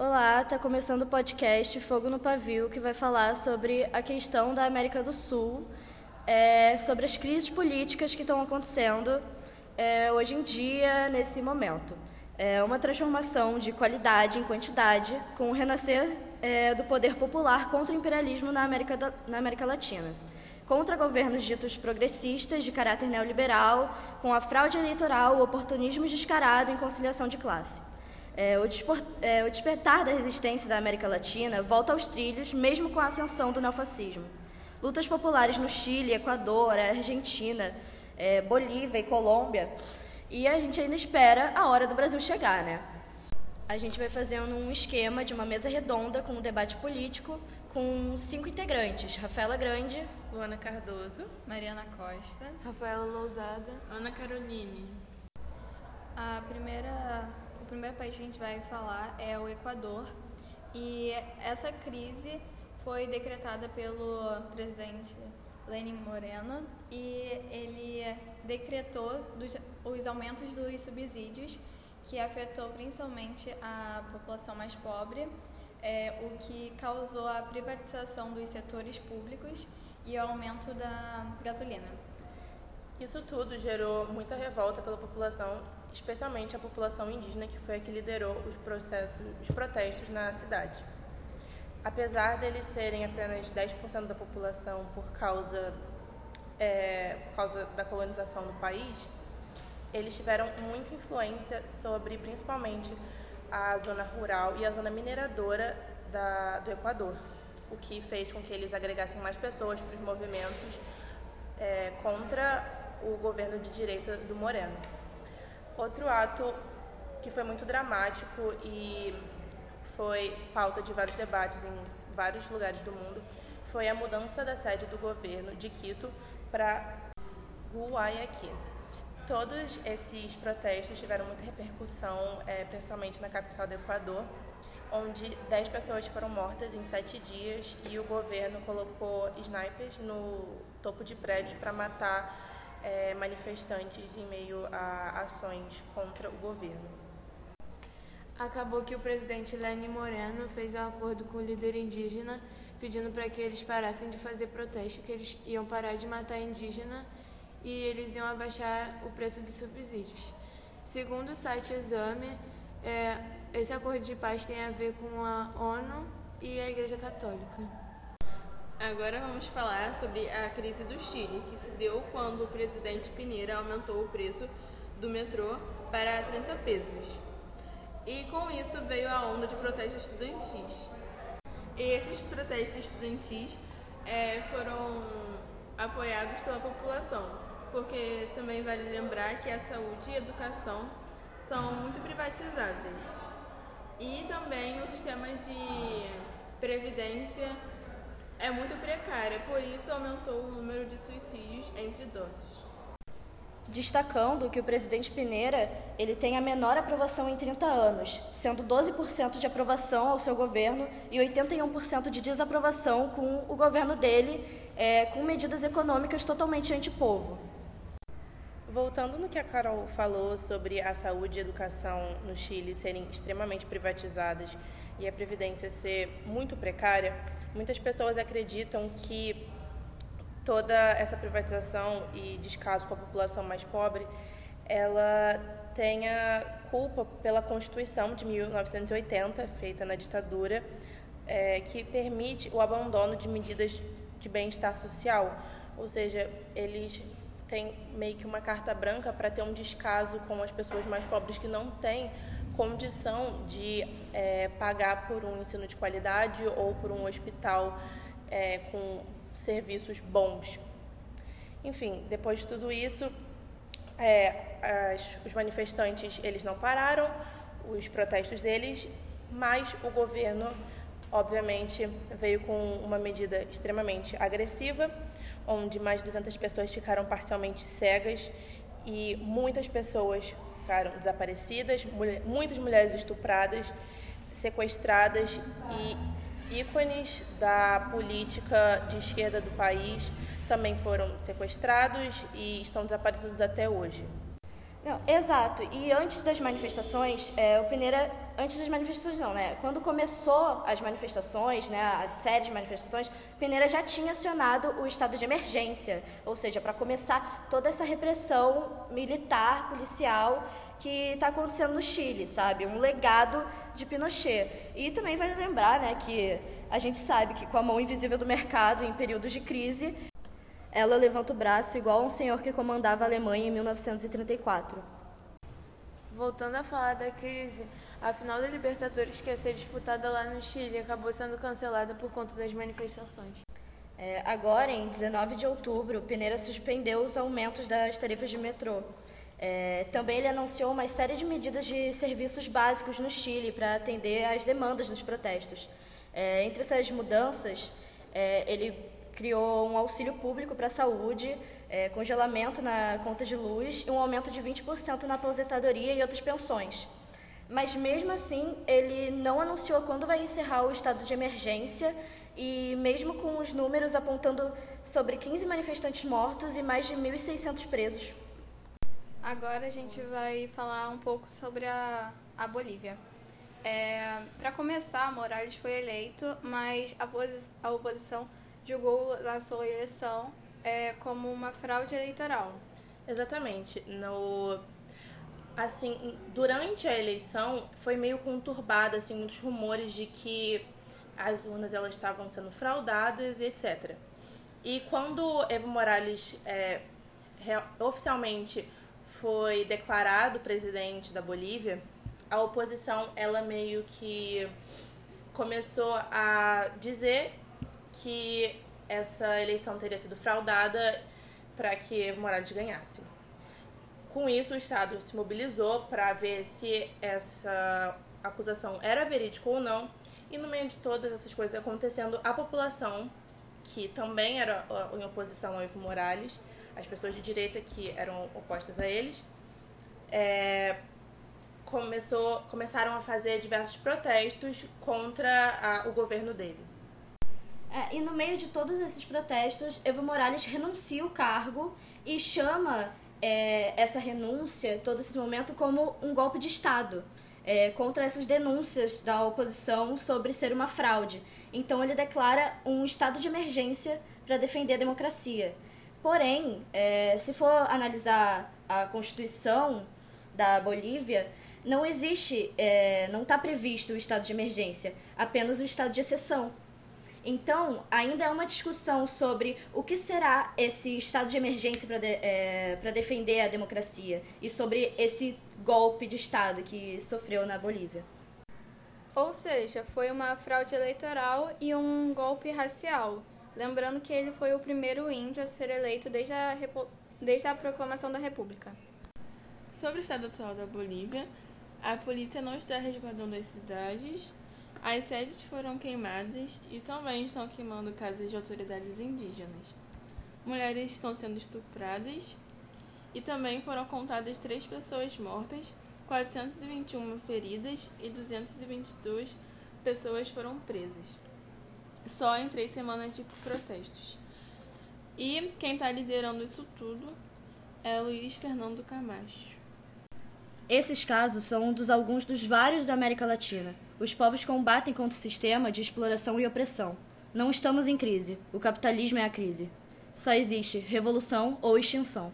Olá, está começando o podcast Fogo no Pavio, que vai falar sobre a questão da América do Sul, é, sobre as crises políticas que estão acontecendo é, hoje em dia, nesse momento. É uma transformação de qualidade em quantidade, com o renascer é, do poder popular contra o imperialismo na América, da, na América Latina. Contra governos ditos progressistas, de caráter neoliberal, com a fraude eleitoral, o oportunismo descarado e conciliação de classe. É, o, é, o despertar da resistência da América Latina volta aos trilhos, mesmo com a ascensão do neofascismo. Lutas populares no Chile, Equador, Argentina, é, Bolívia e Colômbia. E a gente ainda espera a hora do Brasil chegar, né? A gente vai fazendo um esquema de uma mesa redonda com um debate político com cinco integrantes: Rafaela Grande, Luana Cardoso, Mariana Costa, Rafaela Lousada, Ana Caroline. A primeira primeiro país que a gente vai falar é o Equador. E essa crise foi decretada pelo presidente Lenin Moreno e ele decretou dos, os aumentos dos subsídios que afetou principalmente a população mais pobre, é, o que causou a privatização dos setores públicos e o aumento da gasolina. Isso tudo gerou muita revolta pela população especialmente a população indígena, que foi a que liderou os, processos, os protestos na cidade. Apesar deles serem apenas 10% da população por causa, é, por causa da colonização no país, eles tiveram muita influência sobre, principalmente, a zona rural e a zona mineradora da, do Equador, o que fez com que eles agregassem mais pessoas para os movimentos é, contra o governo de direita do Moreno. Outro ato que foi muito dramático e foi pauta de vários debates em vários lugares do mundo foi a mudança da sede do governo de Quito para Guayaquil. Todos esses protestos tiveram muita repercussão, é, principalmente na capital do Equador, onde 10 pessoas foram mortas em sete dias e o governo colocou snipers no topo de prédios para matar é, manifestantes em meio a ações contra o governo. Acabou que o presidente Lenin Moreno fez um acordo com o líder indígena pedindo para que eles parassem de fazer protesto, que eles iam parar de matar indígena e eles iam abaixar o preço dos subsídios. Segundo o site Exame, é, esse acordo de paz tem a ver com a ONU e a Igreja Católica. Agora vamos falar sobre a crise do Chile, que se deu quando o presidente Pineira aumentou o preço do metrô para 30 pesos. E com isso veio a onda de protestos estudantis. E esses protestos estudantis é, foram apoiados pela população, porque também vale lembrar que a saúde e a educação são muito privatizadas. E também os sistemas de previdência é muito precária, por isso aumentou o número de suicídios entre idosos. Destacando que o presidente Pineira ele tem a menor aprovação em 30 anos, sendo 12% de aprovação ao seu governo e 81% de desaprovação com o governo dele, é, com medidas econômicas totalmente antipovo. Voltando no que a Carol falou sobre a saúde e a educação no Chile serem extremamente privatizadas e a previdência ser muito precária, Muitas pessoas acreditam que toda essa privatização e descaso com a população mais pobre, ela tenha culpa pela Constituição de 1980, feita na ditadura, é, que permite o abandono de medidas de bem-estar social, ou seja, eles têm meio que uma carta branca para ter um descaso com as pessoas mais pobres que não têm condição de é, pagar por um ensino de qualidade ou por um hospital é, com serviços bons. Enfim, depois de tudo isso, é, as, os manifestantes eles não pararam, os protestos deles, mas o governo, obviamente, veio com uma medida extremamente agressiva, onde mais de 200 pessoas ficaram parcialmente cegas e muitas pessoas ficaram desaparecidas, mulher, muitas mulheres estupradas, sequestradas e ícones da política de esquerda do país também foram sequestrados e estão desaparecidos até hoje. Não, exato. E antes das manifestações, é, o Pineira antes das manifestações não, né? Quando começou as manifestações, né, a série de manifestações, Peneira já tinha acionado o estado de emergência, ou seja, para começar toda essa repressão militar, policial que está acontecendo no Chile, sabe? Um legado de Pinochet. E também vale lembrar, né, que a gente sabe que com a mão invisível do mercado em períodos de crise, ela levanta o braço igual um senhor que comandava a Alemanha em 1934. Voltando a falar da crise, a final da Libertadores que ia ser disputada lá no Chile acabou sendo cancelada por conta das manifestações. É, agora, em 19 de outubro, Peneira suspendeu os aumentos das tarifas de metrô. É, também ele anunciou uma série de medidas de serviços básicos no Chile para atender às demandas dos protestos. É, entre essas mudanças, é, ele criou um auxílio público para a saúde, é, congelamento na conta de luz e um aumento de 20% na aposentadoria e outras pensões. Mas mesmo assim, ele não anunciou quando vai encerrar o estado de emergência e mesmo com os números apontando sobre 15 manifestantes mortos e mais de 1.600 presos. Agora a gente vai falar um pouco sobre a, a Bolívia. É, Para começar, Morales foi eleito, mas a, a oposição julgou a sua eleição é, como uma fraude eleitoral. Exatamente. No, assim, durante a eleição foi meio conturbada, assim, muitos rumores de que as urnas elas estavam sendo fraudadas e etc. E quando Evo Morales é, oficialmente foi declarado presidente da Bolívia, a oposição ela meio que começou a dizer que essa eleição teria sido fraudada para que Evo Morales ganhasse. Com isso, o Estado se mobilizou para ver se essa acusação era verídica ou não, e no meio de todas essas coisas acontecendo, a população, que também era em oposição ao Evo Morales, as pessoas de direita que eram opostas a eles, é, começou, começaram a fazer diversos protestos contra a, o governo dele. É, e no meio de todos esses protestos, Evo Morales renuncia o cargo e chama é, essa renúncia, todo esse momento, como um golpe de Estado. É, contra essas denúncias da oposição sobre ser uma fraude. Então ele declara um estado de emergência para defender a democracia. Porém, é, se for analisar a Constituição da Bolívia, não existe, é, não está previsto o estado de emergência, apenas o estado de exceção. Então, ainda é uma discussão sobre o que será esse estado de emergência para de, é, defender a democracia e sobre esse golpe de Estado que sofreu na Bolívia. Ou seja, foi uma fraude eleitoral e um golpe racial. Lembrando que ele foi o primeiro índio a ser eleito desde a, desde a proclamação da República. Sobre o estado atual da Bolívia, a polícia não está resguardando as cidades as sedes foram queimadas e também estão queimando casas de autoridades indígenas. Mulheres estão sendo estupradas e também foram contadas três pessoas mortas, 421 feridas e 222 pessoas foram presas. Só em três semanas de protestos. E quem está liderando isso tudo é Luiz Fernando Camacho. Esses casos são um dos alguns dos vários da América Latina. Os povos combatem contra o sistema de exploração e opressão. Não estamos em crise. O capitalismo é a crise. Só existe revolução ou extinção.